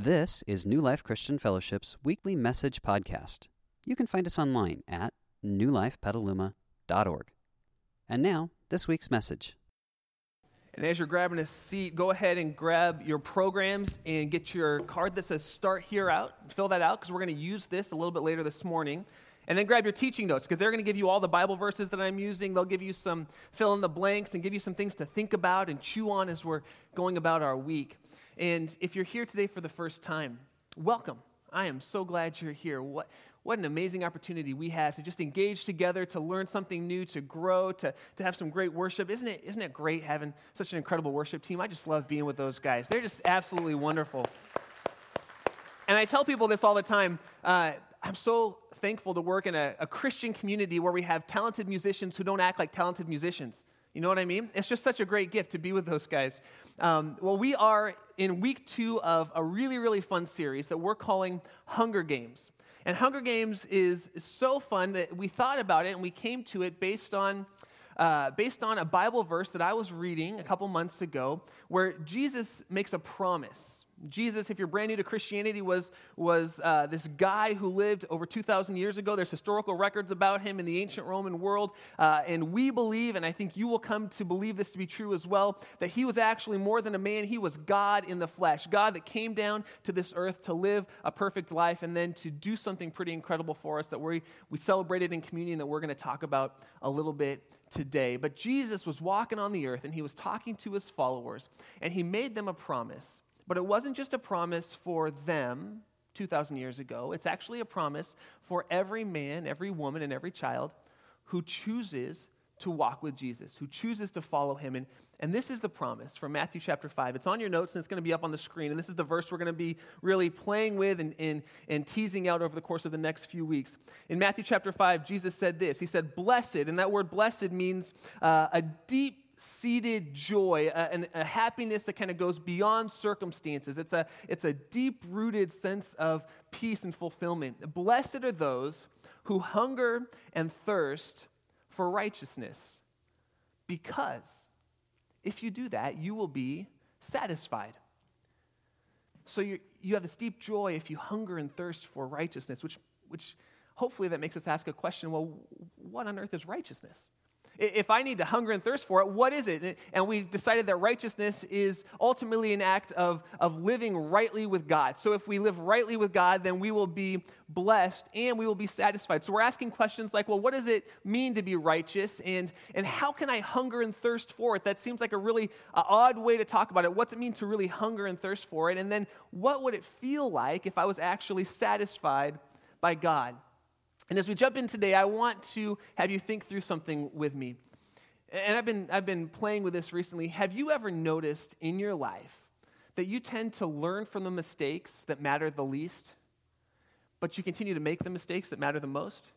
This is New Life Christian Fellowship's weekly message podcast. You can find us online at newlifepetaluma.org. And now, this week's message. And as you're grabbing a seat, go ahead and grab your programs and get your card that says Start Here out. Fill that out because we're going to use this a little bit later this morning. And then grab your teaching notes because they're going to give you all the Bible verses that I'm using. They'll give you some fill in the blanks and give you some things to think about and chew on as we're going about our week. And if you're here today for the first time, welcome. I am so glad you're here. What, what an amazing opportunity we have to just engage together, to learn something new, to grow, to, to have some great worship. Isn't it, isn't it great having such an incredible worship team? I just love being with those guys. They're just absolutely wonderful. And I tell people this all the time. Uh, I'm so thankful to work in a, a Christian community where we have talented musicians who don't act like talented musicians. You know what I mean? It's just such a great gift to be with those guys. Um, well, we are in week two of a really, really fun series that we're calling Hunger Games. And Hunger Games is, so fun that we thought about it and we came to it based on. Uh, based on a Bible verse that I was reading a couple months ago, where Jesus makes a promise Jesus, if you're brand new to Christianity, was, was uh, this guy who lived over 2,000 years ago. There's historical records about him in the ancient Roman world. Uh, and we believe, and I think you will come to believe this to be true as well, that he was actually more than a man. He was God in the flesh, God that came down to this earth to live a perfect life and then to do something pretty incredible for us that we, we celebrated in communion that we're going to talk about a little bit today. But Jesus was walking on the earth and he was talking to his followers, and he made them a promise. But it wasn't just a promise for them 2,000 years ago, it's actually a promise for every man, every woman, and every child who chooses to walk with Jesus, who chooses to follow him. And, and this is the promise from Matthew chapter 5. It's on your notes and it's going to be up on the screen. And this is the verse we're going to be really playing with and, and, and teasing out over the course of the next few weeks. In Matthew chapter 5, Jesus said this He said, Blessed, and that word blessed means uh, a deep seated joy, a, a happiness that kind of goes beyond circumstances. It's a, it's a deep rooted sense of peace and fulfillment. Blessed are those who hunger and thirst for righteousness, because if you do that, you will be satisfied. So you you have this deep joy if you hunger and thirst for righteousness, which, which hopefully that makes us ask a question well, what on earth is righteousness? If I need to hunger and thirst for it, what is it? And we decided that righteousness is ultimately an act of, of living rightly with God. So if we live rightly with God, then we will be blessed and we will be satisfied. So we're asking questions like, well, what does it mean to be righteous? And, and how can I hunger and thirst for it? That seems like a really uh, odd way to talk about it. What's it mean to really hunger and thirst for it? And then what would it feel like if I was actually satisfied by God? And as we jump in today, I want to have you think through something with me. And I've been, I've been playing with this recently. Have you ever noticed in your life that you tend to learn from the mistakes that matter the least, but you continue to make the mistakes that matter the most?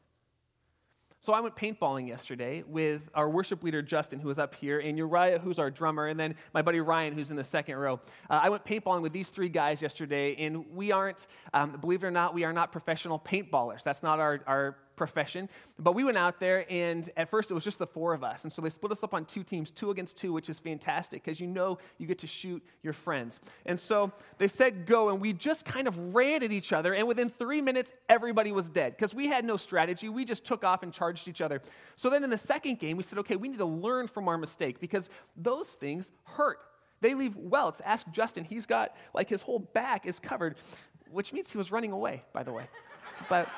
So I went paintballing yesterday with our worship leader, Justin, who was up here, and Uriah, who's our drummer, and then my buddy Ryan, who's in the second row. Uh, I went paintballing with these three guys yesterday, and we aren't, um, believe it or not, we are not professional paintballers. That's not our, our profession. But we went out there, and at first it was just the four of us. And so they split us up on two teams, two against two, which is fantastic because you know you get to shoot your friends. And so they said go, and we just kind of ran at each other. And within three minutes, everybody was dead because we had no strategy. We just took off and charged each other. So then in the second game, we said, okay, we need to learn from our mistake because those things hurt. They leave welts. Ask Justin. He's got, like, his whole back is covered, which means he was running away, by the way. But.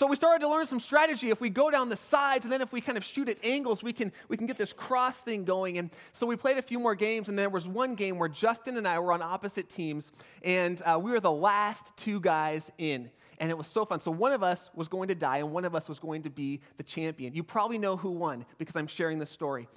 So we started to learn some strategy. If we go down the sides and then if we kind of shoot at angles, we can, we can get this cross thing going. And so we played a few more games, and there was one game where Justin and I were on opposite teams, and uh, we were the last two guys in. And it was so fun. So one of us was going to die, and one of us was going to be the champion. You probably know who won because I'm sharing this story.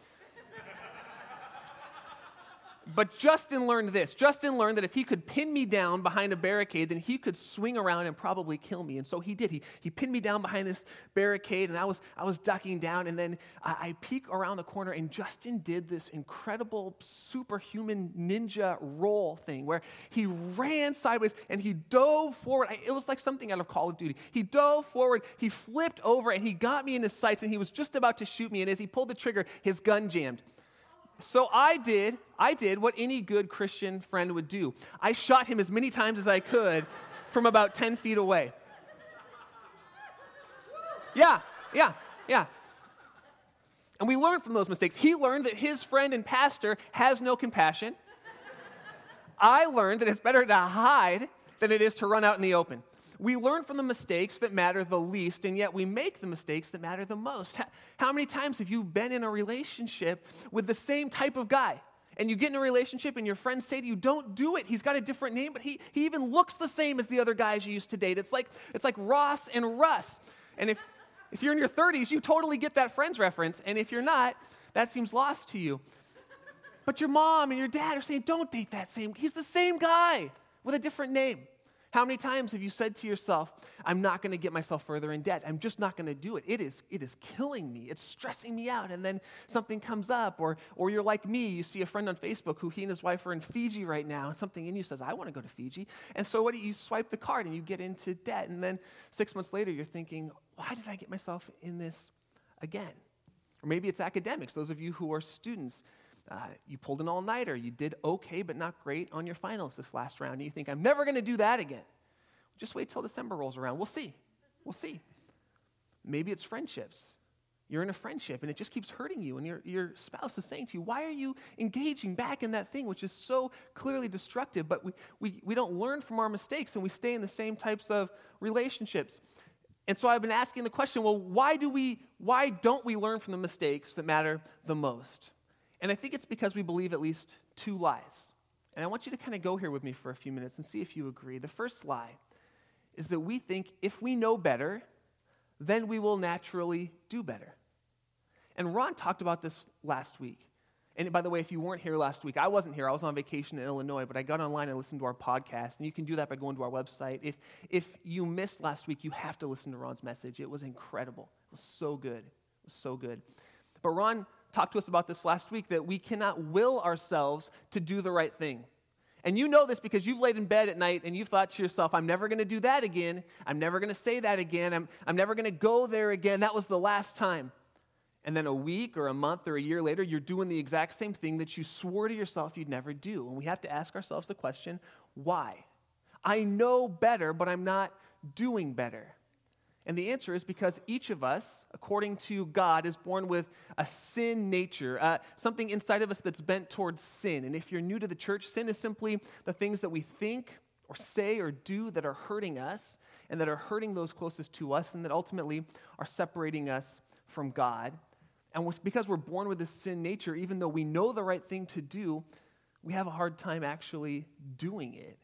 But Justin learned this. Justin learned that if he could pin me down behind a barricade, then he could swing around and probably kill me. And so he did. He, he pinned me down behind this barricade, and I was, I was ducking down. And then I, I peek around the corner, and Justin did this incredible superhuman ninja roll thing where he ran sideways and he dove forward. It was like something out of Call of Duty. He dove forward, he flipped over, and he got me in his sights, and he was just about to shoot me. And as he pulled the trigger, his gun jammed so I did, I did what any good Christian friend would do. I shot him as many times as I could from about 10 feet away. Yeah, yeah, yeah. And we learned from those mistakes. He learned that his friend and pastor has no compassion. I learned that it's better to hide than it is to run out in the open. We learn from the mistakes that matter the least, and yet we make the mistakes that matter the most. How many times have you been in a relationship with the same type of guy? And you get in a relationship, and your friends say to you, Don't do it. He's got a different name, but he, he even looks the same as the other guys you used to date. It's like, it's like Ross and Russ. And if, if you're in your 30s, you totally get that friends reference. And if you're not, that seems lost to you. But your mom and your dad are saying, Don't date that same. He's the same guy with a different name. How many times have you said to yourself, I'm not going to get myself further in debt. I'm just not going to do it. It is, it is killing me. It's stressing me out. And then something comes up, or, or you're like me. You see a friend on Facebook who he and his wife are in Fiji right now, and something in you says, I want to go to Fiji. And so what do you, you swipe the card and you get into debt. And then six months later, you're thinking, why did I get myself in this again? Or maybe it's academics, those of you who are students. Uh, you pulled an all nighter. You did okay, but not great on your finals this last round. And you think, I'm never going to do that again. Just wait till December rolls around. We'll see. We'll see. Maybe it's friendships. You're in a friendship and it just keeps hurting you, and your, your spouse is saying to you, Why are you engaging back in that thing which is so clearly destructive? But we, we, we don't learn from our mistakes and we stay in the same types of relationships. And so I've been asking the question well, why, do we, why don't we learn from the mistakes that matter the most? And I think it's because we believe at least two lies. And I want you to kind of go here with me for a few minutes and see if you agree. The first lie is that we think if we know better, then we will naturally do better. And Ron talked about this last week. And by the way, if you weren't here last week, I wasn't here. I was on vacation in Illinois, but I got online and listened to our podcast. And you can do that by going to our website. If, if you missed last week, you have to listen to Ron's message. It was incredible. It was so good. It was so good. But Ron talked to us about this last week that we cannot will ourselves to do the right thing. And you know this because you've laid in bed at night and you've thought to yourself, I'm never going to do that again. I'm never going to say that again. I'm, I'm never going to go there again. That was the last time. And then a week or a month or a year later, you're doing the exact same thing that you swore to yourself you'd never do. And we have to ask ourselves the question why? I know better, but I'm not doing better. And the answer is because each of us, according to God, is born with a sin nature, uh, something inside of us that's bent towards sin. And if you're new to the church, sin is simply the things that we think or say or do that are hurting us and that are hurting those closest to us and that ultimately are separating us from God. And because we're born with this sin nature, even though we know the right thing to do, we have a hard time actually doing it.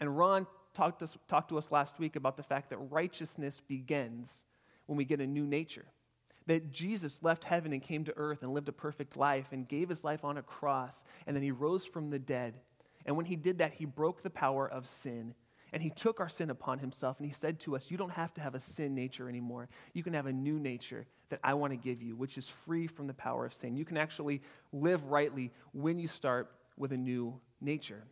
And Ron talked to, us, talked to us last week about the fact that righteousness begins when we get a new nature. That Jesus left heaven and came to earth and lived a perfect life and gave his life on a cross, and then he rose from the dead. And when he did that, he broke the power of sin. And he took our sin upon himself, and he said to us, You don't have to have a sin nature anymore. You can have a new nature that I want to give you, which is free from the power of sin. You can actually live rightly when you start with a new nature.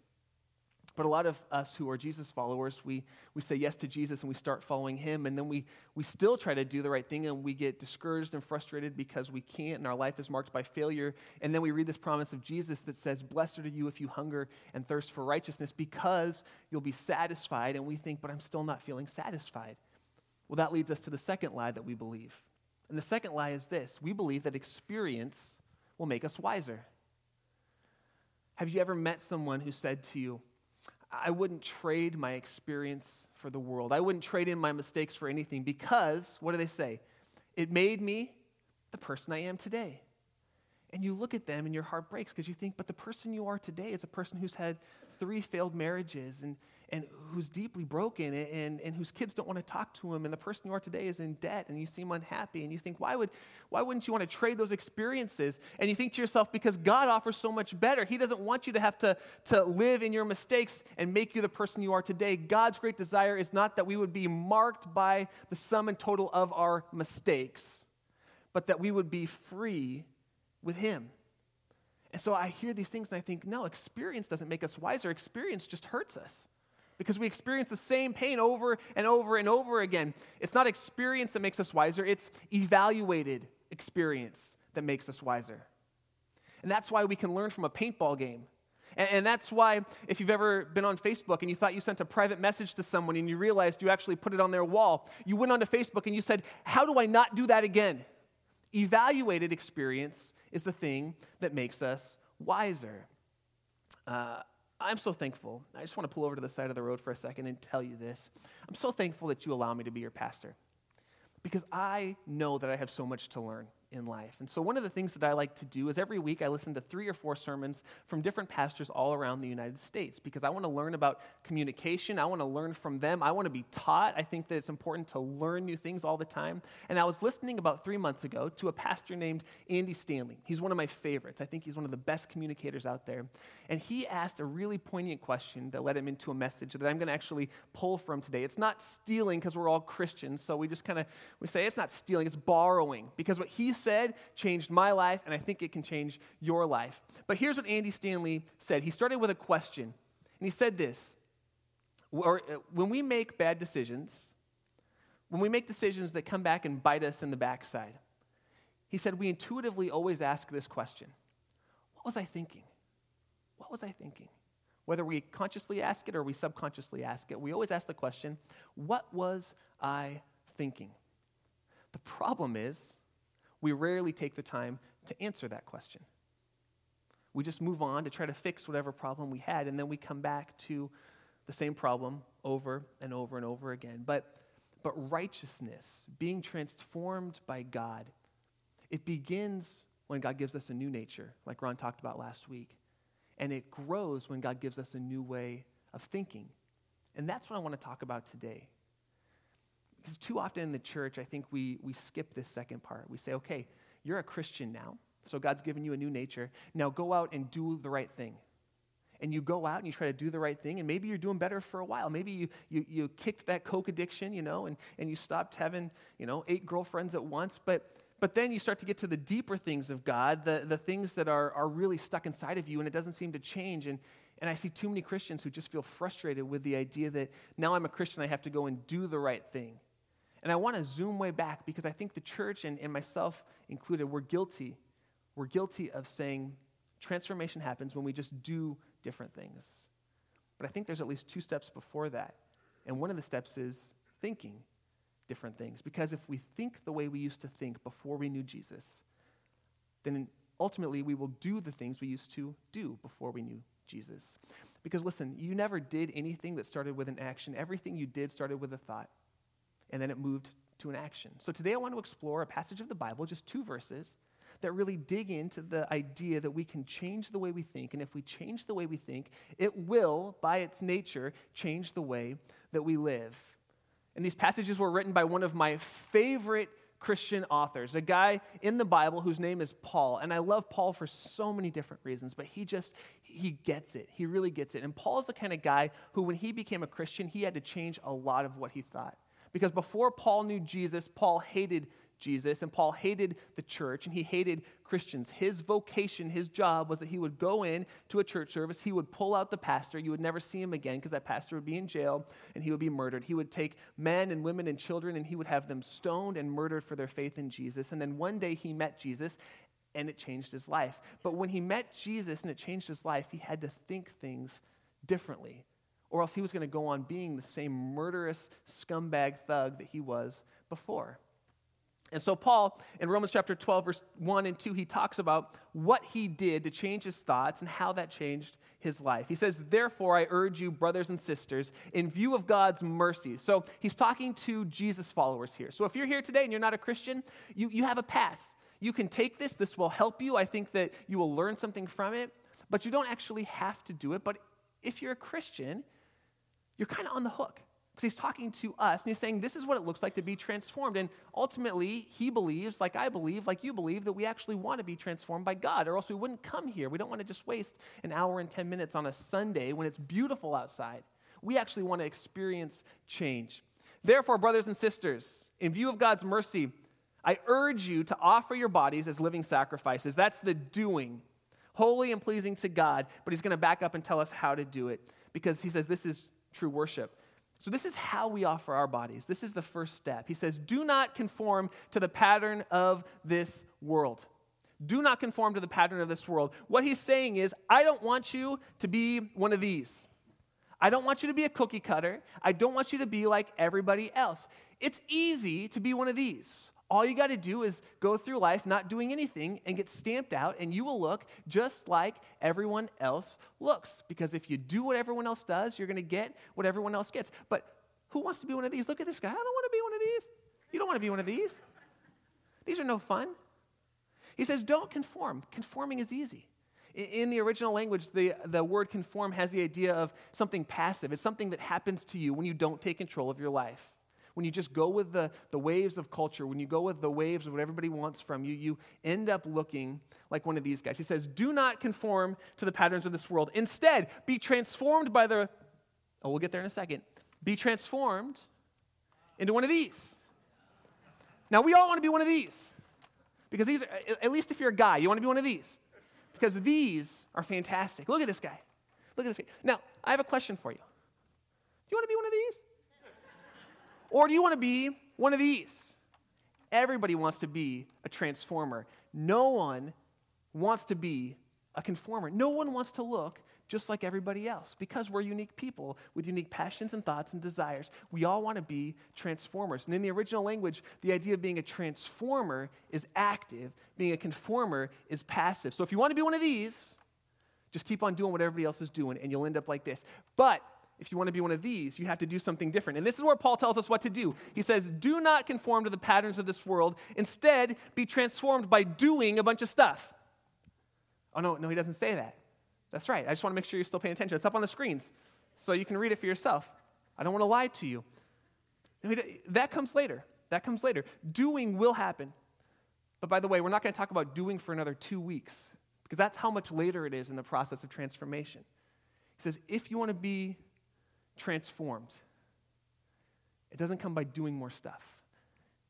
But a lot of us who are Jesus followers, we, we say yes to Jesus and we start following him, and then we, we still try to do the right thing and we get discouraged and frustrated because we can't, and our life is marked by failure. And then we read this promise of Jesus that says, Blessed are you if you hunger and thirst for righteousness because you'll be satisfied. And we think, But I'm still not feeling satisfied. Well, that leads us to the second lie that we believe. And the second lie is this we believe that experience will make us wiser. Have you ever met someone who said to you, I wouldn't trade my experience for the world. I wouldn't trade in my mistakes for anything because, what do they say? It made me the person I am today. And you look at them and your heart breaks because you think, but the person you are today is a person who's had three failed marriages and, and who's deeply broken and, and, whose kids don't want to talk to him. And the person you are today is in debt and you seem unhappy. And you think, why, would, why wouldn't you want to trade those experiences? And you think to yourself, because God offers so much better. He doesn't want you to have to, to live in your mistakes and make you the person you are today. God's great desire is not that we would be marked by the sum and total of our mistakes, but that we would be free with Him. And so I hear these things and I think, no, experience doesn't make us wiser. Experience just hurts us because we experience the same pain over and over and over again. It's not experience that makes us wiser, it's evaluated experience that makes us wiser. And that's why we can learn from a paintball game. And, that's why, if you've ever been on Facebook and you thought you sent a private message to someone and you realized you actually put it on their wall, you went onto Facebook and you said, How do I not do that again? Evaluated experience is the thing that makes us wiser. Uh, I'm so thankful. I just want to pull over to the side of the road for a second and tell you this. I'm so thankful that you allow me to be your pastor because I know that I have so much to learn in life. And so, one of the things that I like to do is every week I listen to three or four sermons from different pastors all around the United States because I want to learn about communication. I want to learn from them. I want to be taught. I think that it's important to learn new things all the time. And I was listening about three months ago to a pastor named Andy Stanley. He's one of my favorites. I think he's one of the best communicators out there. And he asked a really poignant question that led him into a message that I'm going to actually pull from today. It's not stealing because we're all Christians, so we just kind of we say it's not stealing, it's borrowing because what he said changed my life, and I think it can change your life. But here's what Andy Stanley said. He started with a question, and he said this uh, When we make bad decisions, when we make decisions that come back and bite us in the backside, he said, we intuitively always ask this question What was I thinking? What was I thinking? Whether we consciously ask it or we subconsciously ask it, we always ask the question, What was I thinking? The problem is, we rarely take the time to answer that question. We just move on to try to fix whatever problem we had, and then we come back to the same problem over and over and over again. But, but righteousness, being transformed by God, it begins when God gives us a new nature, like Ron talked about last week. And it grows when God gives us a new way of thinking. And that's what I want to talk about today. Because too often in the church, I think we, we skip this second part. We say, okay, you're a Christian now, so God's given you a new nature. Now go out and do the right thing. And you go out and you try to do the right thing, and maybe you're doing better for a while. Maybe you, you, you kicked that Coke addiction, you know, and, and you stopped having, you know, eight girlfriends at once. But, but then you start to get to the deeper things of God, the, the things that are, are really stuck inside of you, and it doesn't seem to change. And, and I see too many Christians who just feel frustrated with the idea that now I'm a Christian, I have to go and do the right thing. And I want to zoom way back because I think the church and, and myself included, we're guilty. We're guilty of saying transformation happens when we just do different things. But I think there's at least two steps before that. And one of the steps is thinking different things. Because if we think the way we used to think before we knew Jesus, then ultimately we will do the things we used to do before we knew Jesus. Because listen, you never did anything that started with an action, everything you did started with a thought and then it moved to an action. So today I want to explore a passage of the Bible, just two verses, that really dig into the idea that we can change the way we think. And if we change the way we think, it will, by its nature, change the way that we live. And these passages were written by one of my favorite Christian authors, a guy in the Bible whose name is Paul. And I love Paul for so many different reasons, but he just, he gets it. He really gets it. And Paul is the kind of guy who, when he became a Christian, he had to change a lot of what he thought. Because before Paul knew Jesus, Paul hated Jesus and Paul hated the church and he hated Christians. His vocation, his job was that he would go in to a church service, he would pull out the pastor, you would never see him again because that pastor would be in jail and he would be murdered. He would take men and women and children and he would have them stoned and murdered for their faith in Jesus. And then one day he met Jesus and it changed his life. But when he met Jesus and it changed his life, he had to think things differently or else he was going to go on being the same murderous scumbag thug that he was before. And so, Paul, in Romans chapter 12, verse 1 and 2, he talks about what he did to change his thoughts and how that changed his life. He says, Therefore, I urge you, brothers and sisters, in view of God's mercy. So, he's talking to Jesus followers here. So, if you're here today and you're not a Christian, you, you have a pass. You can take this, this will help you. I think that you will learn something from it, but you don't actually have to do it. But if you're a Christian, you're kind of on the hook because he's talking to us and he's saying this is what it looks like to be transformed. And ultimately, he believes, like I believe, like you believe, that we actually want to be transformed by God, or else we wouldn't come here. We don't want to just waste an hour and 10 minutes on a Sunday when it's beautiful outside. We actually want to experience change. Therefore, brothers and sisters, in view of God's mercy, I urge you to offer your bodies as living sacrifices. That's the doing, holy and pleasing to God. But he's going to back up and tell us how to do it because he says this is true worship. So, this is how we offer our bodies. This is the first step. He says, Do not conform to the pattern of this world. Do not conform to the pattern of this world. What he's saying is, I don't want you to be one of these. I don't want you to be a cookie cutter. I don't want you to be like everybody else. It's easy to be one of these. All you got to do is go through life not doing anything and get stamped out, and you will look just like everyone else looks. Because if you do what everyone else does, you're going to get what everyone else gets. But who wants to be one of these? Look at this guy. I don't want to be one of these. You don't want to be one of these. These are no fun. He says, don't conform. Conforming is easy. In the original language, the, the word conform has the idea of something passive. It's something that happens to you when you don't take control of your life. When you just go with the, the waves of culture, when you go with the waves of what everybody wants from you, you end up looking like one of these guys. He says, Do not conform to the patterns of this world. Instead, be transformed by the, oh, we'll get there in a second. Be transformed into one of these. Now, we all want to be one of these. Because these are, at least if you're a guy, you want to be one of these. Because these are fantastic. Look at this guy. Look at this guy. Now, I have a question for you. Do you want to be one of these? Or do you want to be one of these? Everybody wants to be a transformer. No one wants to be a conformer. No one wants to look just like everybody else because we're unique people with unique passions and thoughts and desires. We all want to be transformers. And in the original language, the idea of being a transformer is active, being a conformer is passive. So if you want to be one of these, just keep on doing what everybody else is doing and you'll end up like this. But if you want to be one of these, you have to do something different. And this is where Paul tells us what to do. He says, Do not conform to the patterns of this world. Instead, be transformed by doing a bunch of stuff. Oh, no, no, he doesn't say that. That's right. I just want to make sure you're still paying attention. It's up on the screens so you can read it for yourself. I don't want to lie to you. That comes later. That comes later. Doing will happen. But by the way, we're not going to talk about doing for another two weeks because that's how much later it is in the process of transformation. He says, if you want to be transformed, it doesn't come by doing more stuff.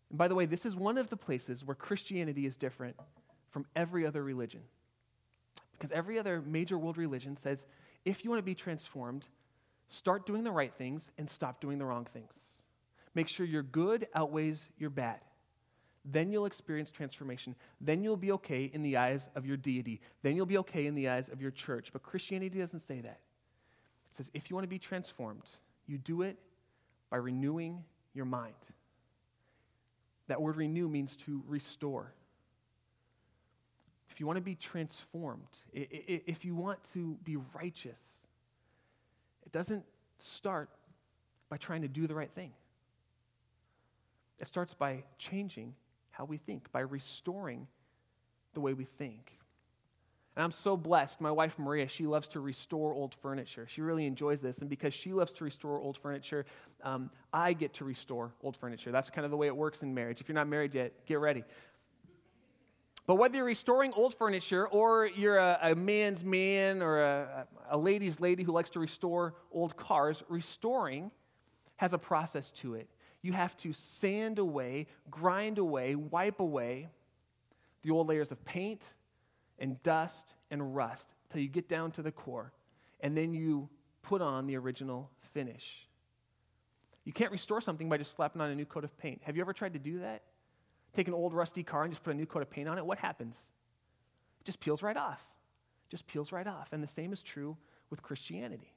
And by the way, this is one of the places where Christianity is different from every other religion. Because every other major world religion says if you want to be transformed, start doing the right things and stop doing the wrong things. Make sure your good outweighs your bad. Then you'll experience transformation. Then you'll be okay in the eyes of your deity. Then you'll be okay in the eyes of your church. But Christianity doesn't say that. It says if you want to be transformed, you do it by renewing your mind. That word renew means to restore if you want to be transformed, if you want to be righteous, it doesn't start by trying to do the right thing. It starts by changing how we think, by restoring the way we think. And I'm so blessed. My wife, Maria, she loves to restore old furniture. She really enjoys this. And because she loves to restore old furniture, um, I get to restore old furniture. That's kind of the way it works in marriage. If you're not married yet, get ready. But whether you're restoring old furniture or you're a, a man's man or a, a lady's lady who likes to restore old cars, restoring has a process to it. You have to sand away, grind away, wipe away the old layers of paint and dust and rust till you get down to the core. And then you put on the original finish. You can't restore something by just slapping on a new coat of paint. Have you ever tried to do that? Take an old rusty car and just put a new coat of paint on it, what happens? It just peels right off. It just peels right off. And the same is true with Christianity.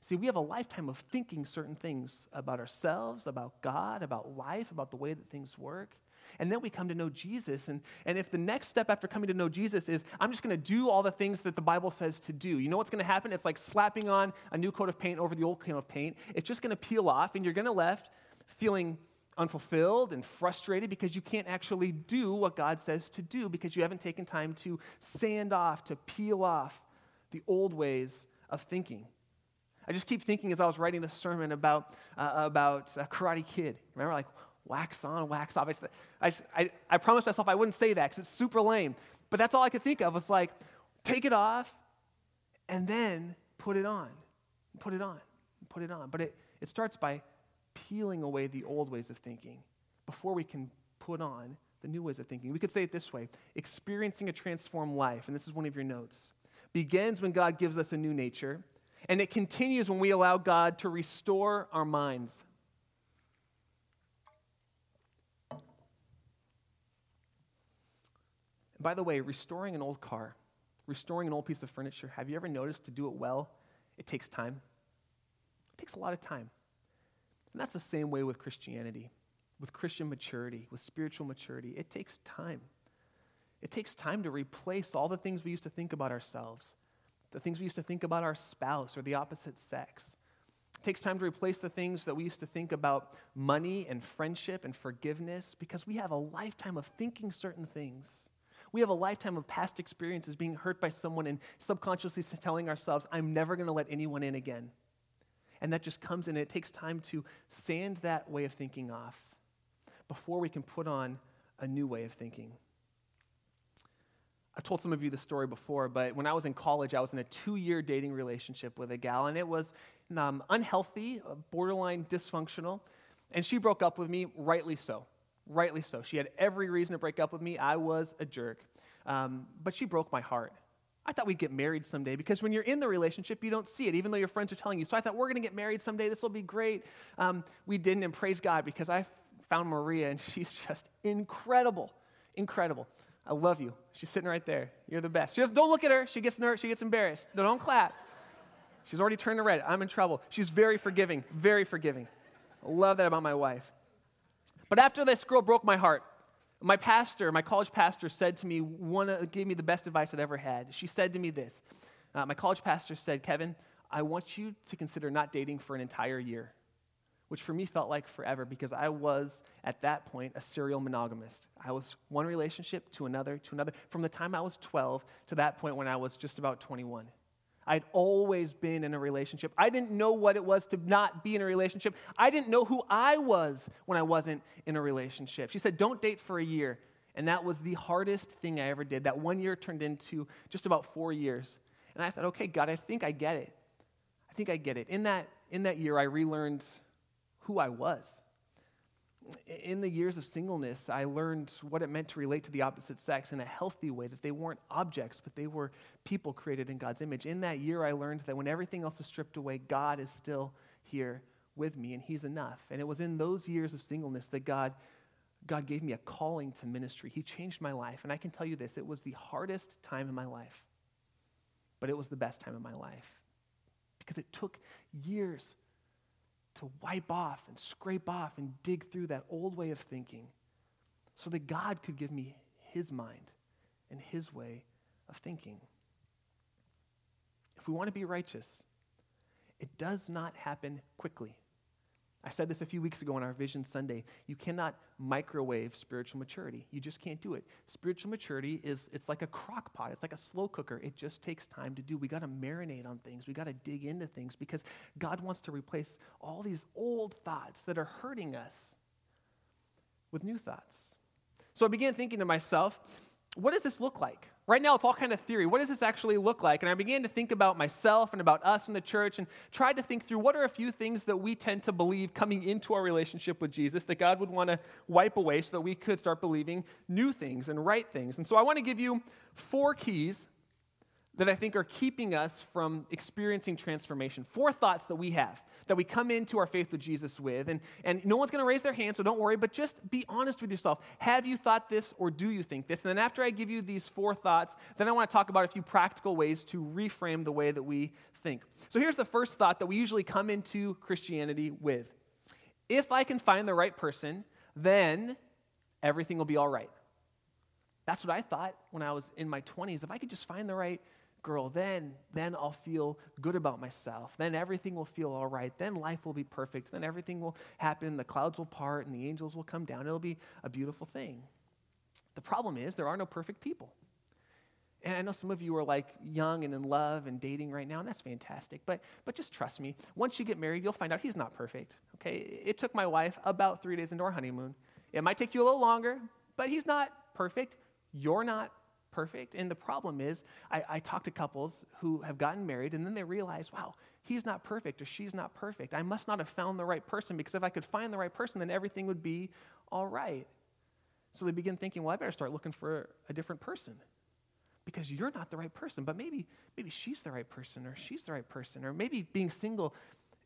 See, we have a lifetime of thinking certain things about ourselves, about God, about life, about the way that things work. And then we come to know Jesus. And, and if the next step after coming to know Jesus is, I'm just going to do all the things that the Bible says to do, you know what's going to happen? It's like slapping on a new coat of paint over the old coat of paint. It's just going to peel off, and you're going to left feeling unfulfilled and frustrated because you can't actually do what God says to do because you haven't taken time to sand off, to peel off the old ways of thinking. I just keep thinking as I was writing this sermon about, uh, about Karate Kid. Remember, like, wax on, wax off. I, I, I promised myself I wouldn't say that because it's super lame. But that's all I could think of was like, take it off and then put it on. Put it on. Put it on. But it, it starts by peeling away the old ways of thinking before we can put on the new ways of thinking. We could say it this way experiencing a transformed life, and this is one of your notes, begins when God gives us a new nature, and it continues when we allow God to restore our minds. By the way, restoring an old car, restoring an old piece of furniture, have you ever noticed to do it well, it takes time? It takes a lot of time. And that's the same way with Christianity, with Christian maturity, with spiritual maturity. It takes time. It takes time to replace all the things we used to think about ourselves, the things we used to think about our spouse or the opposite sex. It takes time to replace the things that we used to think about money and friendship and forgiveness because we have a lifetime of thinking certain things. We have a lifetime of past experiences being hurt by someone and subconsciously telling ourselves, I'm never going to let anyone in again. And that just comes in. It takes time to sand that way of thinking off before we can put on a new way of thinking. I've told some of you the story before, but when I was in college, I was in a two year dating relationship with a gal, and it was um, unhealthy, uh, borderline dysfunctional. And she broke up with me, rightly so. Rightly so. She had every reason to break up with me. I was a jerk. Um, but she broke my heart. I thought we'd get married someday because when you're in the relationship, you don't see it, even though your friends are telling you. So I thought, we're going to get married someday. This will be great. Um, we didn't, and praise God because I found Maria, and she's just incredible. Incredible. I love you. She's sitting right there. You're the best. She don't look at her. She gets nervous. She gets embarrassed. No, don't clap. She's already turned red. I'm in trouble. She's very forgiving, very forgiving. I love that about my wife. But after this girl broke my heart, my pastor, my college pastor, said to me, one, uh, gave me the best advice I'd ever had. She said to me this uh, My college pastor said, Kevin, I want you to consider not dating for an entire year, which for me felt like forever because I was, at that point, a serial monogamist. I was one relationship to another to another from the time I was 12 to that point when I was just about 21. I'd always been in a relationship. I didn't know what it was to not be in a relationship. I didn't know who I was when I wasn't in a relationship. She said, Don't date for a year. And that was the hardest thing I ever did. That one year turned into just about four years. And I thought, okay, God, I think I get it. I think I get it. In that, in that year, I relearned who I was in the years of singleness, I learned what it meant to relate to the opposite sex in a healthy way, that they weren't objects, but they were people created in God's image. In that year, I learned that when everything else is stripped away, God is still here with me, and He's enough. And it was in those years of singleness that God, God gave me a calling to ministry. He changed my life. And I can tell you this it was the hardest time in my life, but it was the best time in my life because it took years to wipe off and scrape off and dig through that old way of thinking so that God could give me his mind and his way of thinking. If we want to be righteous, it does not happen quickly. I said this a few weeks ago on our Vision Sunday. You cannot microwave spiritual maturity. You just can't do it. Spiritual maturity is it's like a crock pot. It's like a slow cooker. It just takes time to do. We got to marinate on things. We got to dig into things because God wants to replace all these old thoughts that are hurting us with new thoughts. So I began thinking to myself, what does this look like? Right now, it's all kind of theory. What does this actually look like? And I began to think about myself and about us in the church and tried to think through what are a few things that we tend to believe coming into our relationship with Jesus that God would want to wipe away so that we could start believing new things and right things. And so I want to give you four keys that I think are keeping us from experiencing transformation. Four thoughts that we have that we come into our faith with Jesus with. And, and no one's going to raise their hand, so don't worry, but just be honest with yourself. Have you thought this or do you think this? And then after I give you these four thoughts, then I want to talk about a few practical ways to reframe the way that we think. So here's the first thought that we usually come into Christianity with If I can find the right person, then everything will be all right. That's what I thought when I was in my 20s. If I could just find the right girl, then, then I'll feel good about myself. Then everything will feel all right. Then life will be perfect. Then everything will happen. The clouds will part and the angels will come down. It'll be a beautiful thing. The problem is, there are no perfect people. And I know some of you are like young and in love and dating right now, and that's fantastic. But, but just trust me, once you get married, you'll find out he's not perfect. Okay? It took my wife about three days into our honeymoon. It might take you a little longer, but he's not perfect. You're not perfect. And the problem is, I, I talk to couples who have gotten married and then they realize, wow, he's not perfect or she's not perfect. I must not have found the right person because if I could find the right person, then everything would be all right. So they begin thinking, well, I better start looking for a different person because you're not the right person. But maybe, maybe she's the right person or she's the right person. Or maybe being single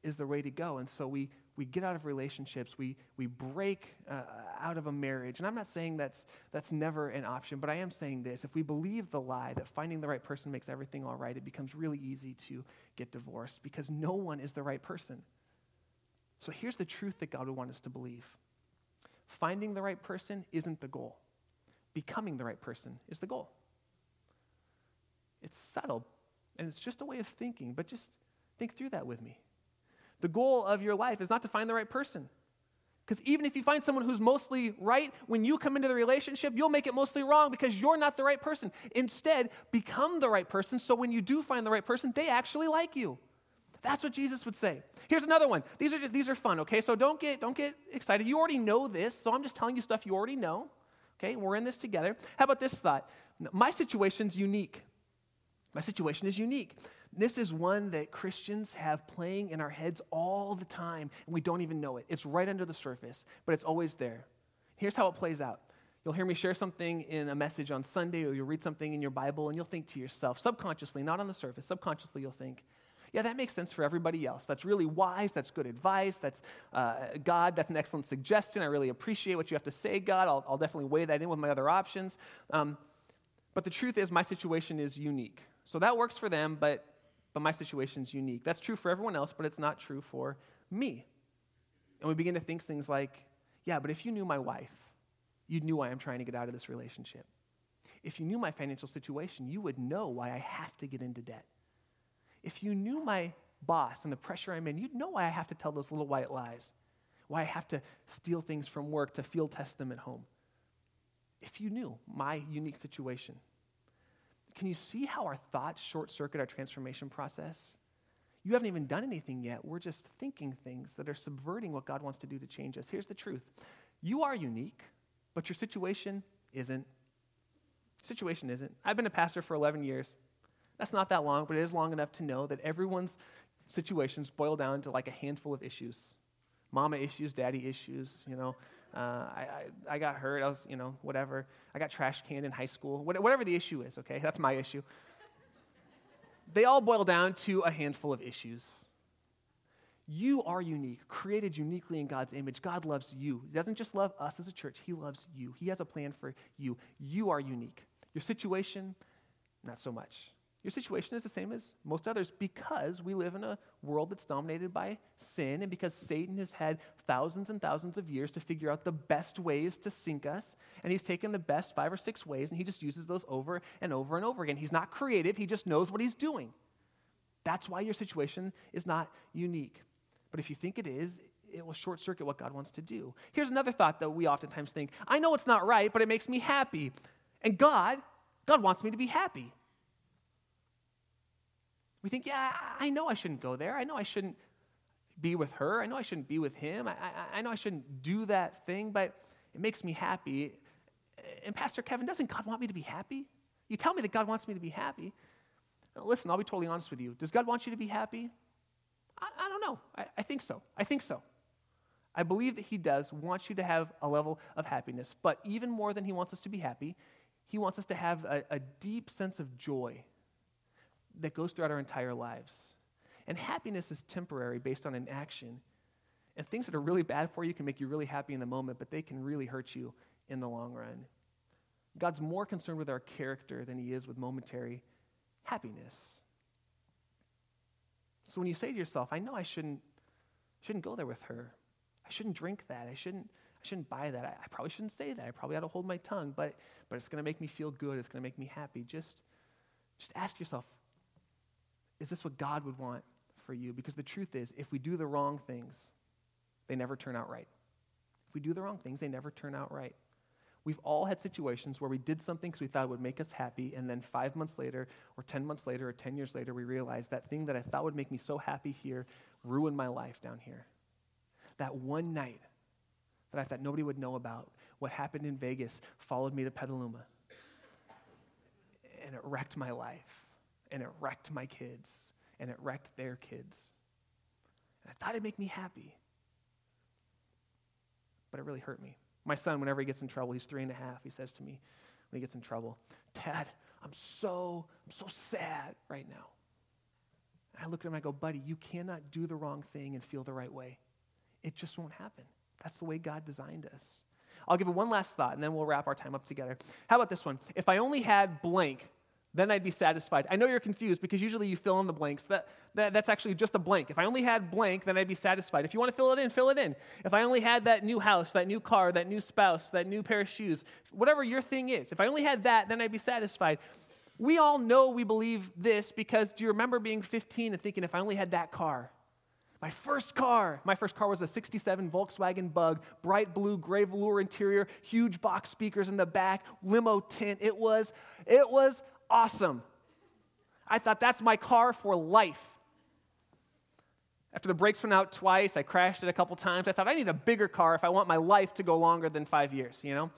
is the way to go. And so we, we get out of relationships, we, we break uh, out of a marriage. And I'm not saying that's, that's never an option, but I am saying this. If we believe the lie that finding the right person makes everything all right, it becomes really easy to get divorced because no one is the right person. So here's the truth that God would want us to believe finding the right person isn't the goal, becoming the right person is the goal. It's subtle, and it's just a way of thinking, but just think through that with me. The goal of your life is not to find the right person. Because even if you find someone who's mostly right, when you come into the relationship, you'll make it mostly wrong because you're not the right person. Instead, become the right person so when you do find the right person, they actually like you. That's what Jesus would say. Here's another one. These are just, these are fun, okay? So don't get don't get excited. You already know this, so I'm just telling you stuff you already know. Okay? We're in this together. How about this thought? My situation's unique. My situation is unique. This is one that Christians have playing in our heads all the time, and we don't even know it. It's right under the surface, but it's always there. Here's how it plays out. You'll hear me share something in a message on Sunday, or you'll read something in your Bible, and you'll think to yourself, subconsciously, not on the surface, subconsciously, you'll think, yeah, that makes sense for everybody else. That's really wise. That's good advice. That's uh, God. That's an excellent suggestion. I really appreciate what you have to say, God. I'll, I'll definitely weigh that in with my other options. Um, but the truth is, my situation is unique. So that works for them, but but my situation is unique. That's true for everyone else, but it's not true for me. And we begin to think things like, yeah, but if you knew my wife, you'd knew why I'm trying to get out of this relationship. If you knew my financial situation, you would know why I have to get into debt. If you knew my boss and the pressure I'm in, you'd know why I have to tell those little white lies, why I have to steal things from work to field test them at home. If you knew my unique situation, can you see how our thoughts short circuit our transformation process? You haven't even done anything yet. We're just thinking things that are subverting what God wants to do to change us. Here's the truth you are unique, but your situation isn't. Situation isn't. I've been a pastor for 11 years. That's not that long, but it is long enough to know that everyone's situations boil down to like a handful of issues mama issues, daddy issues, you know, uh, I, I, I, got hurt. I was, you know, whatever. I got trash canned in high school. Whatever the issue is, okay? That's my issue. they all boil down to a handful of issues. You are unique, created uniquely in God's image. God loves you. He doesn't just love us as a church, He loves you. He has a plan for you. You are unique. Your situation, not so much. Your situation is the same as most others because we live in a world that's dominated by sin and because Satan has had thousands and thousands of years to figure out the best ways to sink us. And he's taken the best five or six ways and he just uses those over and over and over again. He's not creative, he just knows what he's doing. That's why your situation is not unique. But if you think it is, it will short circuit what God wants to do. Here's another thought that we oftentimes think I know it's not right, but it makes me happy. And God, God wants me to be happy. We think, yeah, I know I shouldn't go there. I know I shouldn't be with her. I know I shouldn't be with him. I, I, I know I shouldn't do that thing, but it makes me happy. And Pastor Kevin, doesn't God want me to be happy? You tell me that God wants me to be happy. Listen, I'll be totally honest with you. Does God want you to be happy? I, I don't know. I, I think so. I think so. I believe that He does want you to have a level of happiness. But even more than He wants us to be happy, He wants us to have a, a deep sense of joy that goes throughout our entire lives. And happiness is temporary based on an action. And things that are really bad for you can make you really happy in the moment, but they can really hurt you in the long run. God's more concerned with our character than he is with momentary happiness. So when you say to yourself, I know I shouldn't, shouldn't go there with her. I shouldn't drink that. I shouldn't, I shouldn't buy that. I, I probably shouldn't say that. I probably ought to hold my tongue, but, but it's going to make me feel good. It's going to make me happy. Just, just ask yourself, is this what God would want for you? Because the truth is, if we do the wrong things, they never turn out right. If we do the wrong things, they never turn out right. We've all had situations where we did something because we thought it would make us happy, and then five months later, or 10 months later, or 10 years later, we realized that thing that I thought would make me so happy here ruined my life down here. That one night that I thought nobody would know about, what happened in Vegas, followed me to Petaluma, and it wrecked my life and it wrecked my kids, and it wrecked their kids. And I thought it'd make me happy, but it really hurt me. My son, whenever he gets in trouble, he's three and a half, he says to me when he gets in trouble, Dad, I'm so, I'm so sad right now. I look at him and I go, buddy, you cannot do the wrong thing and feel the right way. It just won't happen. That's the way God designed us. I'll give it one last thought and then we'll wrap our time up together. How about this one? If I only had blank, then I'd be satisfied. I know you're confused because usually you fill in the blanks. That, that, that's actually just a blank. If I only had blank, then I'd be satisfied. If you want to fill it in, fill it in. If I only had that new house, that new car, that new spouse, that new pair of shoes, whatever your thing is, if I only had that, then I'd be satisfied. We all know we believe this because do you remember being 15 and thinking, if I only had that car? My first car, my first car was a 67 Volkswagen Bug, bright blue gray velour interior, huge box speakers in the back, limo tint. It was, it was awesome. I thought that's my car for life. After the brakes went out twice, I crashed it a couple times. I thought I need a bigger car if I want my life to go longer than five years, you know?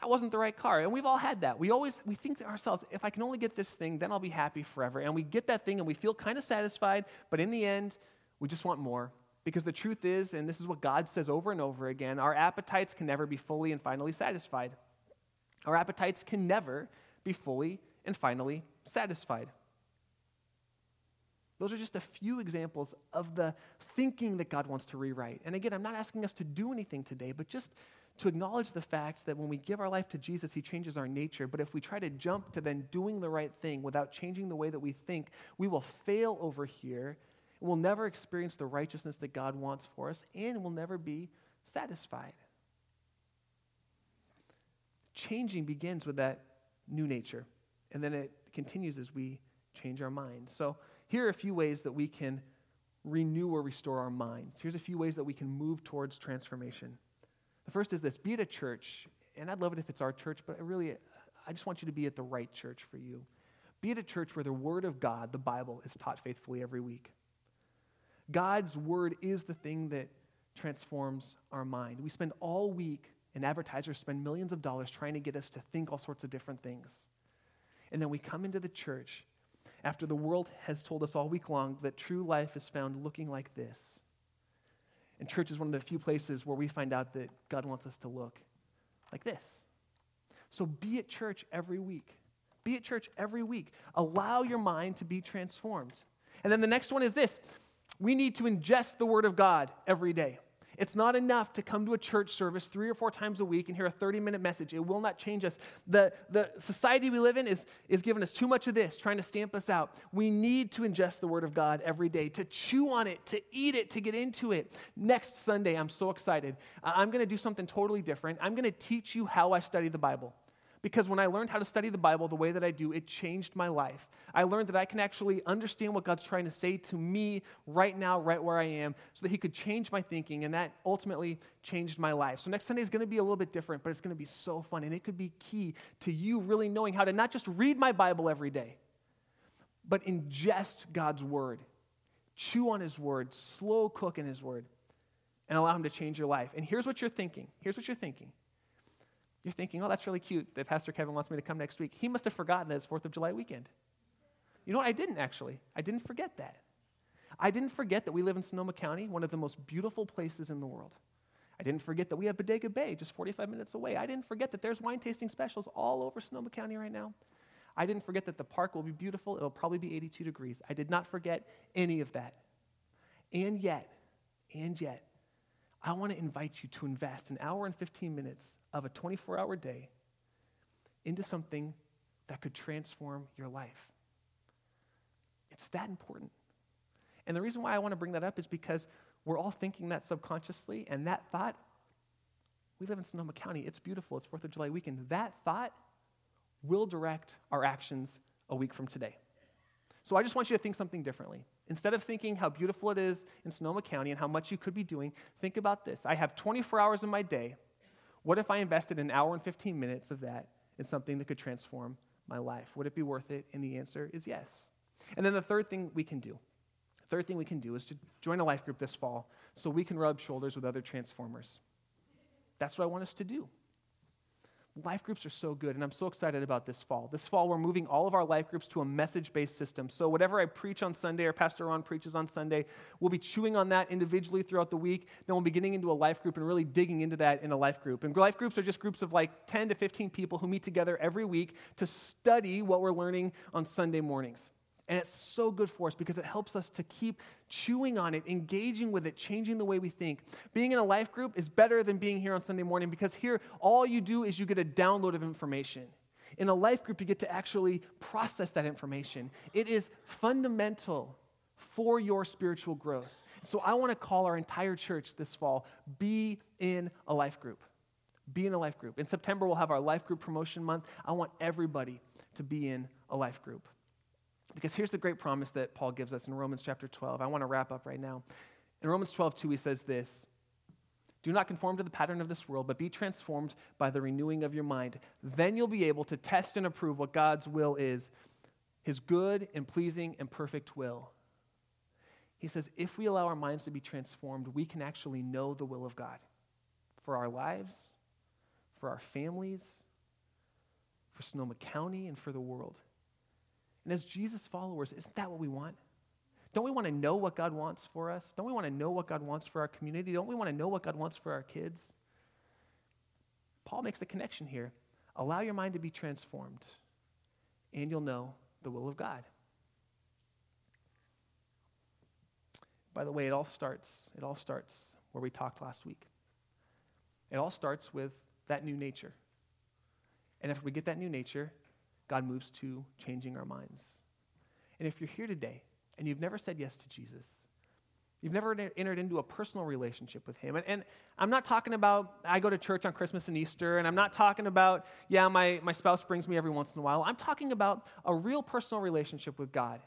that wasn't the right car. And we've all had that. We always we think to ourselves, if I can only get this thing, then I'll be happy forever. And we get that thing and we feel kind of satisfied, but in the end, we just want more. Because the truth is, and this is what God says over and over again, our appetites can never be fully and finally satisfied. Our appetites can never be fully and finally satisfied. Those are just a few examples of the thinking that God wants to rewrite. And again, I'm not asking us to do anything today, but just to acknowledge the fact that when we give our life to Jesus, He changes our nature. But if we try to jump to then doing the right thing without changing the way that we think, we will fail over here. And we'll never experience the righteousness that God wants for us, and we'll never be satisfied. Changing begins with that new nature, and then it continues as we change our minds. So, here are a few ways that we can renew or restore our minds. Here's a few ways that we can move towards transformation. The first is this be at a church, and I'd love it if it's our church, but I really, I just want you to be at the right church for you. Be at a church where the Word of God, the Bible, is taught faithfully every week. God's Word is the thing that transforms our mind. We spend all week, and advertisers spend millions of dollars trying to get us to think all sorts of different things. And then we come into the church after the world has told us all week long that true life is found looking like this and church is one of the few places where we find out that God wants us to look like this. So be at church every week. Be at church every week. Allow your mind to be transformed. And then the next one is this we need to ingest the Word of God every day. It's not enough to come to a church service three or four times a week and hear a 30 minute message. It will not change us. The, the society we live in is, is giving us too much of this, trying to stamp us out. We need to ingest the Word of God every day, to chew on it, to eat it, to get into it. Next Sunday, I'm so excited. I'm going to do something totally different. I'm going to teach you how I study the Bible. Because when I learned how to study the Bible the way that I do, it changed my life. I learned that I can actually understand what God's trying to say to me right now, right where I am, so that He could change my thinking, and that ultimately changed my life. So next Sunday is going to be a little bit different, but it's going to be so fun, and it could be key to you really knowing how to not just read my Bible every day, but ingest God's Word, chew on His Word, slow cook in His Word, and allow Him to change your life. And here's what you're thinking. Here's what you're thinking. You're thinking, oh, that's really cute that Pastor Kevin wants me to come next week. He must have forgotten that it's 4th of July weekend. You know what? I didn't actually. I didn't forget that. I didn't forget that we live in Sonoma County, one of the most beautiful places in the world. I didn't forget that we have Bodega Bay just 45 minutes away. I didn't forget that there's wine tasting specials all over Sonoma County right now. I didn't forget that the park will be beautiful. It'll probably be 82 degrees. I did not forget any of that. And yet, and yet, I want to invite you to invest an hour and 15 minutes of a 24 hour day into something that could transform your life. It's that important. And the reason why I want to bring that up is because we're all thinking that subconsciously, and that thought, we live in Sonoma County, it's beautiful, it's 4th of July weekend. That thought will direct our actions a week from today. So I just want you to think something differently. Instead of thinking how beautiful it is in Sonoma County and how much you could be doing, think about this. I have 24 hours in my day. What if I invested an hour and 15 minutes of that in something that could transform my life? Would it be worth it? And the answer is yes. And then the third thing we can do, third thing we can do is to join a life group this fall so we can rub shoulders with other transformers. That's what I want us to do. Life groups are so good, and I'm so excited about this fall. This fall, we're moving all of our life groups to a message based system. So, whatever I preach on Sunday or Pastor Ron preaches on Sunday, we'll be chewing on that individually throughout the week. Then we'll be getting into a life group and really digging into that in a life group. And life groups are just groups of like 10 to 15 people who meet together every week to study what we're learning on Sunday mornings. And it's so good for us because it helps us to keep chewing on it, engaging with it, changing the way we think. Being in a life group is better than being here on Sunday morning because here, all you do is you get a download of information. In a life group, you get to actually process that information. It is fundamental for your spiritual growth. So I want to call our entire church this fall be in a life group. Be in a life group. In September, we'll have our life group promotion month. I want everybody to be in a life group. Because here's the great promise that Paul gives us in Romans chapter 12. I want to wrap up right now. In Romans 12, 2, he says this Do not conform to the pattern of this world, but be transformed by the renewing of your mind. Then you'll be able to test and approve what God's will is, his good and pleasing and perfect will. He says, if we allow our minds to be transformed, we can actually know the will of God for our lives, for our families, for Sonoma County, and for the world. And as Jesus followers, isn't that what we want? Don't we want to know what God wants for us? Don't we want to know what God wants for our community? Don't we want to know what God wants for our kids? Paul makes a connection here. Allow your mind to be transformed, and you'll know the will of God. By the way, it all starts, it all starts where we talked last week. It all starts with that new nature. And if we get that new nature, God moves to changing our minds. And if you're here today and you've never said yes to Jesus, you've never entered into a personal relationship with Him, and, and, I'm not talking about I go to church on Christmas and Easter, and I'm not talking about, yeah, my, my spouse brings me every once in a while. I'm talking about a real personal relationship with God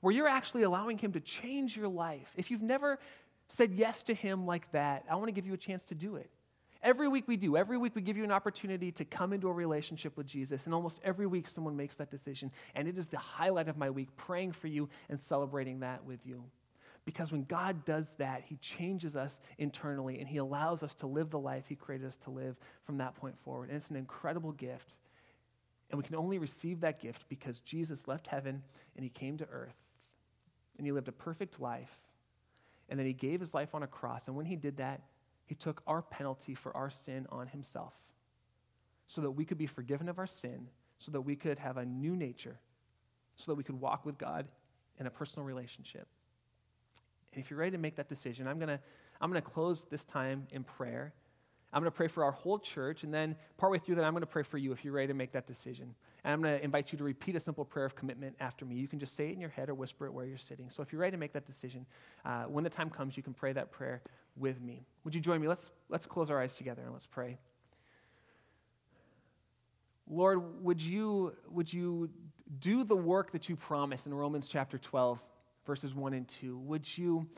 where you're actually allowing Him to change your life. If you've never said yes to Him like that, I want to give you a chance to do it. Every week we do. Every week we give you an opportunity to come into a relationship with Jesus. And almost every week someone makes that decision. And it is the highlight of my week, praying for you and celebrating that with you. Because when God does that, He changes us internally and He allows us to live the life He created us to live from that point forward. And it's an incredible gift. And we can only receive that gift because Jesus left heaven and He came to earth and he lived a perfect life. And then he gave his life on a cross. And when he did that, he took our penalty for our sin on himself so that we could be forgiven of our sin, so that we could have a new nature, so that we could walk with God in a personal relationship. And if you're ready to make that decision, I'm going to I'm going to close this time in prayer. I'm going to pray for our whole church, and then partway through that, I'm going to pray for you if you're ready to make that decision. And I'm going to invite you to repeat a simple prayer of commitment after me. You can just say it in your head or whisper it where you're sitting. So if you're ready to make that decision, uh, when the time comes, you can pray that prayer with me. Would you join me? Let's, let's close our eyes together and let's pray. Lord, would you, would you do the work that you promise in Romans chapter 12, verses 1 and 2? Would you,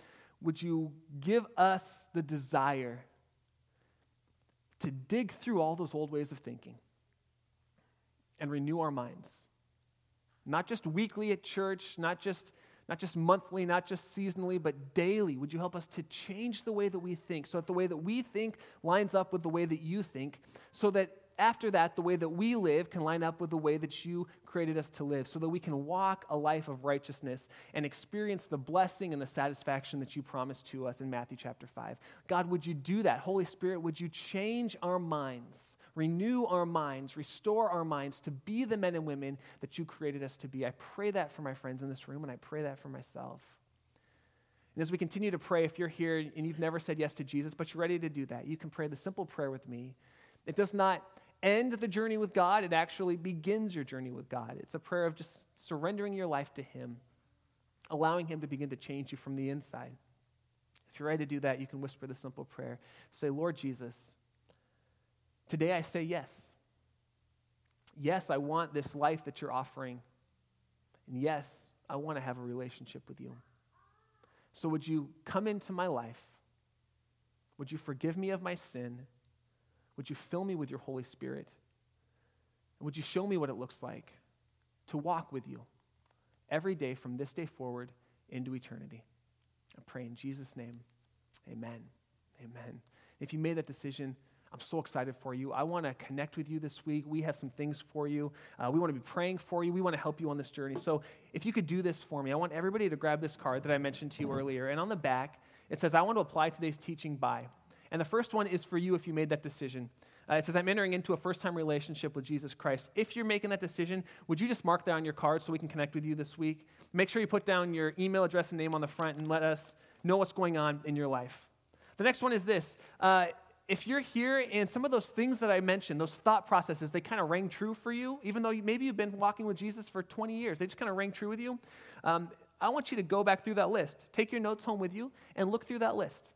would you give us the desire to dig through all those old ways of thinking and renew our minds. Not just weekly at church, not just, not just monthly, not just seasonally, but daily. Would you help us to change the way that we think so that the way that we think lines up with the way that you think, so that after that, the way that we live can line up with the way that you created us to live, so that we can walk a life of righteousness and experience the blessing and the satisfaction that you promised to us in Matthew chapter 5. God, would you do that? Holy Spirit, would you change our minds, renew our minds, restore our minds to be the men and women that you created us to be? I pray that for my friends in this room, and I pray that for myself. And as we continue to pray, if you're here and you've never said yes to Jesus, but you're ready to do that, you can pray the simple prayer with me. It does not end the journey with God, it actually begins your journey with God. It's a prayer of just surrendering your life to Him, allowing Him to begin to change you from the inside. If you're ready to do that, you can whisper the simple prayer. Say, Lord Jesus, today I say yes. Yes, I want this life that you're offering. And yes, I want to have a relationship with you. So would you come into my life? Would you forgive me of my sin? Would you fill me with your Holy Spirit? Would you show me what it looks like to walk with you every day from this day forward into eternity? I pray in Jesus' name. Amen. Amen. If you made that decision, I'm so excited for you. I want to connect with you this week. We have some things for you. Uh, we want to be praying for you. We want to help you on this journey. So, if you could do this for me, I want everybody to grab this card that I mentioned to you earlier. And on the back, it says, I want to apply today's teaching by. And the first one is for you if you made that decision. Uh, it says, I'm entering into a first time relationship with Jesus Christ. If you're making that decision, would you just mark that on your card so we can connect with you this week? Make sure you put down your email address and name on the front and let us know what's going on in your life. The next one is this. Uh, if you're here and some of those things that I mentioned, those thought processes, they kind of rang true for you, even though you, maybe you've been walking with Jesus for 20 years, they just kind of rang true with you. Um, I want you to go back through that list. Take your notes home with you and look through that list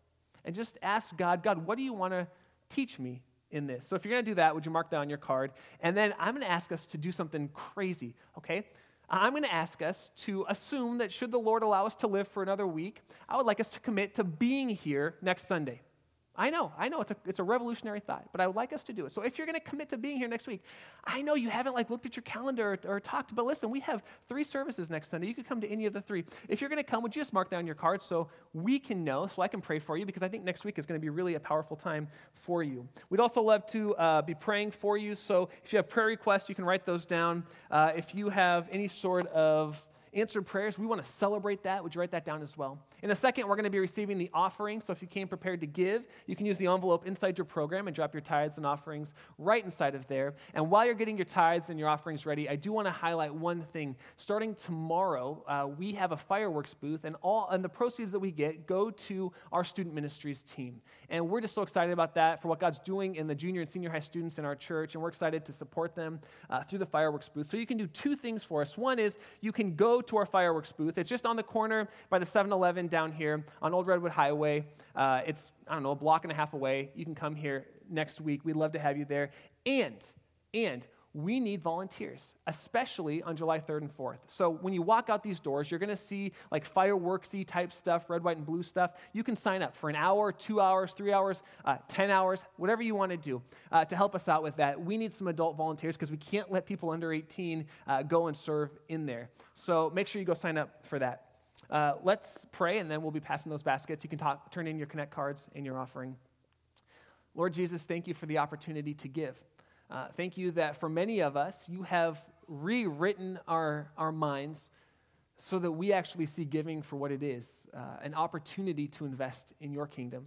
and just ask God, God, what do you want to teach me in this? So if you're going to do that, would you mark that on your card? And then I'm going to ask us to do something crazy, okay? I'm going to ask us to assume that should the Lord allow us to live for another week, I would like us to commit to being here next Sunday. I know, I know, it's a, it's a revolutionary thought, but I would like us to do it. So if you're going to commit to being here next week, I know you haven't like looked at your calendar or, or, talked, but listen, we have three services next Sunday. You could come to any of the three. If you're going to come, would you just mark down your card so we can know, so I can pray for you, because I think next week is going to be really a powerful time for you. We'd also love to uh, be praying for you. So if you have prayer requests, you can write those down. Uh, if you have any sort of answered prayers. We want to celebrate that. Would you write that down as well? In a second, we're going to be receiving the offering. So if you came prepared to give, you can use the envelope inside your program and drop your tithes and offerings right inside of there. And while you're getting your tithes and your offerings ready, I do want to highlight one thing. Starting tomorrow, uh, we have a fireworks booth, and all and the proceeds that we get go to our student ministries team. And we're just so excited about that for what God's doing in the junior and senior high students in our church, and we're excited to support them uh, through the fireworks booth. So you can do two things for us. One is you can go to our fireworks booth. It's just on the corner by the 7 Eleven down here on Old Redwood Highway. Uh, it's, I don't know, a block and a half away. You can come here next week. We'd love to have you there. And, and, we need volunteers, especially on July 3rd and 4th. So when you walk out these doors, you're going to see like fireworksy type stuff, red, white, and blue stuff. You can sign up for an hour, two hours, three hours, uh, 10 hours, whatever you want to do uh, to help us out with that. We need some adult volunteers because we can't let people under 18 uh, go and serve in there. So make sure you go sign up for that. Uh, let's pray, and then we'll be passing those baskets. You can talk, turn in your Connect cards and your offering. Lord Jesus, thank you for the opportunity to give. Uh, thank you that for many of us, you have rewritten our, our minds so that we actually see giving for what it is uh, an opportunity to invest in your kingdom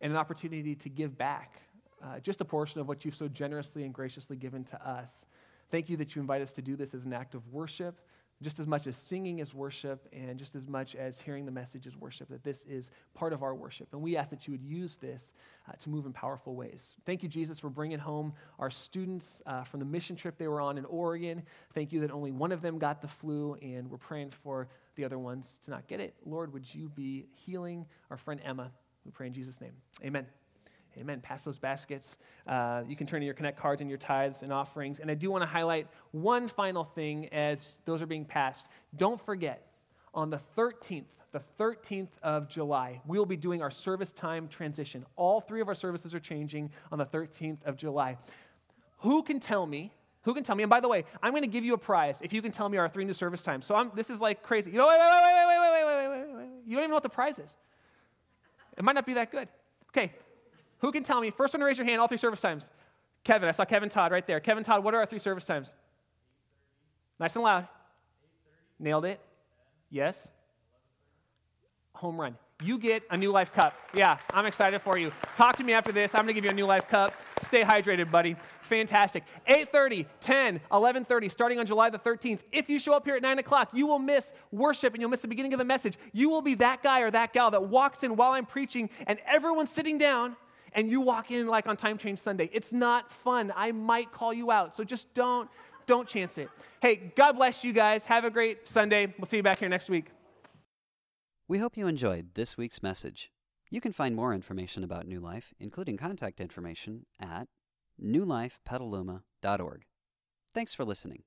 and an opportunity to give back uh, just a portion of what you've so generously and graciously given to us. Thank you that you invite us to do this as an act of worship just as much as singing is worship and just as much as hearing the message is worship, that this is part of our worship. And we ask that you would use this uh, to move in powerful ways. Thank you, Jesus, for bringing home our students uh, from the mission trip they were on in Oregon. Thank you that only one of them got the flu, and we're praying for the other ones to not get it. Lord, would you be healing our friend Emma? We pray in Jesus' name. Amen. Amen. Pass those baskets. Uh, you can turn in your Connect cards and your tithes and offerings. And I do want to highlight one final thing as those are being passed. Don't forget, on the 13th, the 13th of July, we will be doing our service time transition. All three of our services are changing on the 13th of July. Who can tell me? Who can tell me? And by the way, I'm going to give you a prize if you can tell me our three new service times. So I'm, this is like crazy. You know, wait, wait, wait, wait, wait, wait, wait, wait, wait. You don't even know what the prize is. It might not be that good. Okay, who can tell me? First one to raise your hand, all three service times. Kevin, I saw Kevin Todd right there. Kevin Todd, what are our three service times? Nice and loud. Nailed it. Yes. Home run. You get a New Life cup. Yeah, I'm excited for you. Talk to me after this. I'm going to give you a New Life cup. Stay hydrated, buddy. Fantastic. 8.30, 10, 11.30, starting on July the 13th. If you show up here at 9 o'clock, you will miss worship and you'll miss the beginning of the message. You will be that guy or that gal that walks in while I'm preaching and everyone's sitting down and you walk in like on Time Change Sunday. It's not fun. I might call you out. So just don't don't chance it. Hey, God bless you guys. Have a great Sunday. We'll see you back here next week. We hope you enjoyed this week's message. You can find more information about New Life, including contact information, at newlifepetaluma.org. Thanks for listening.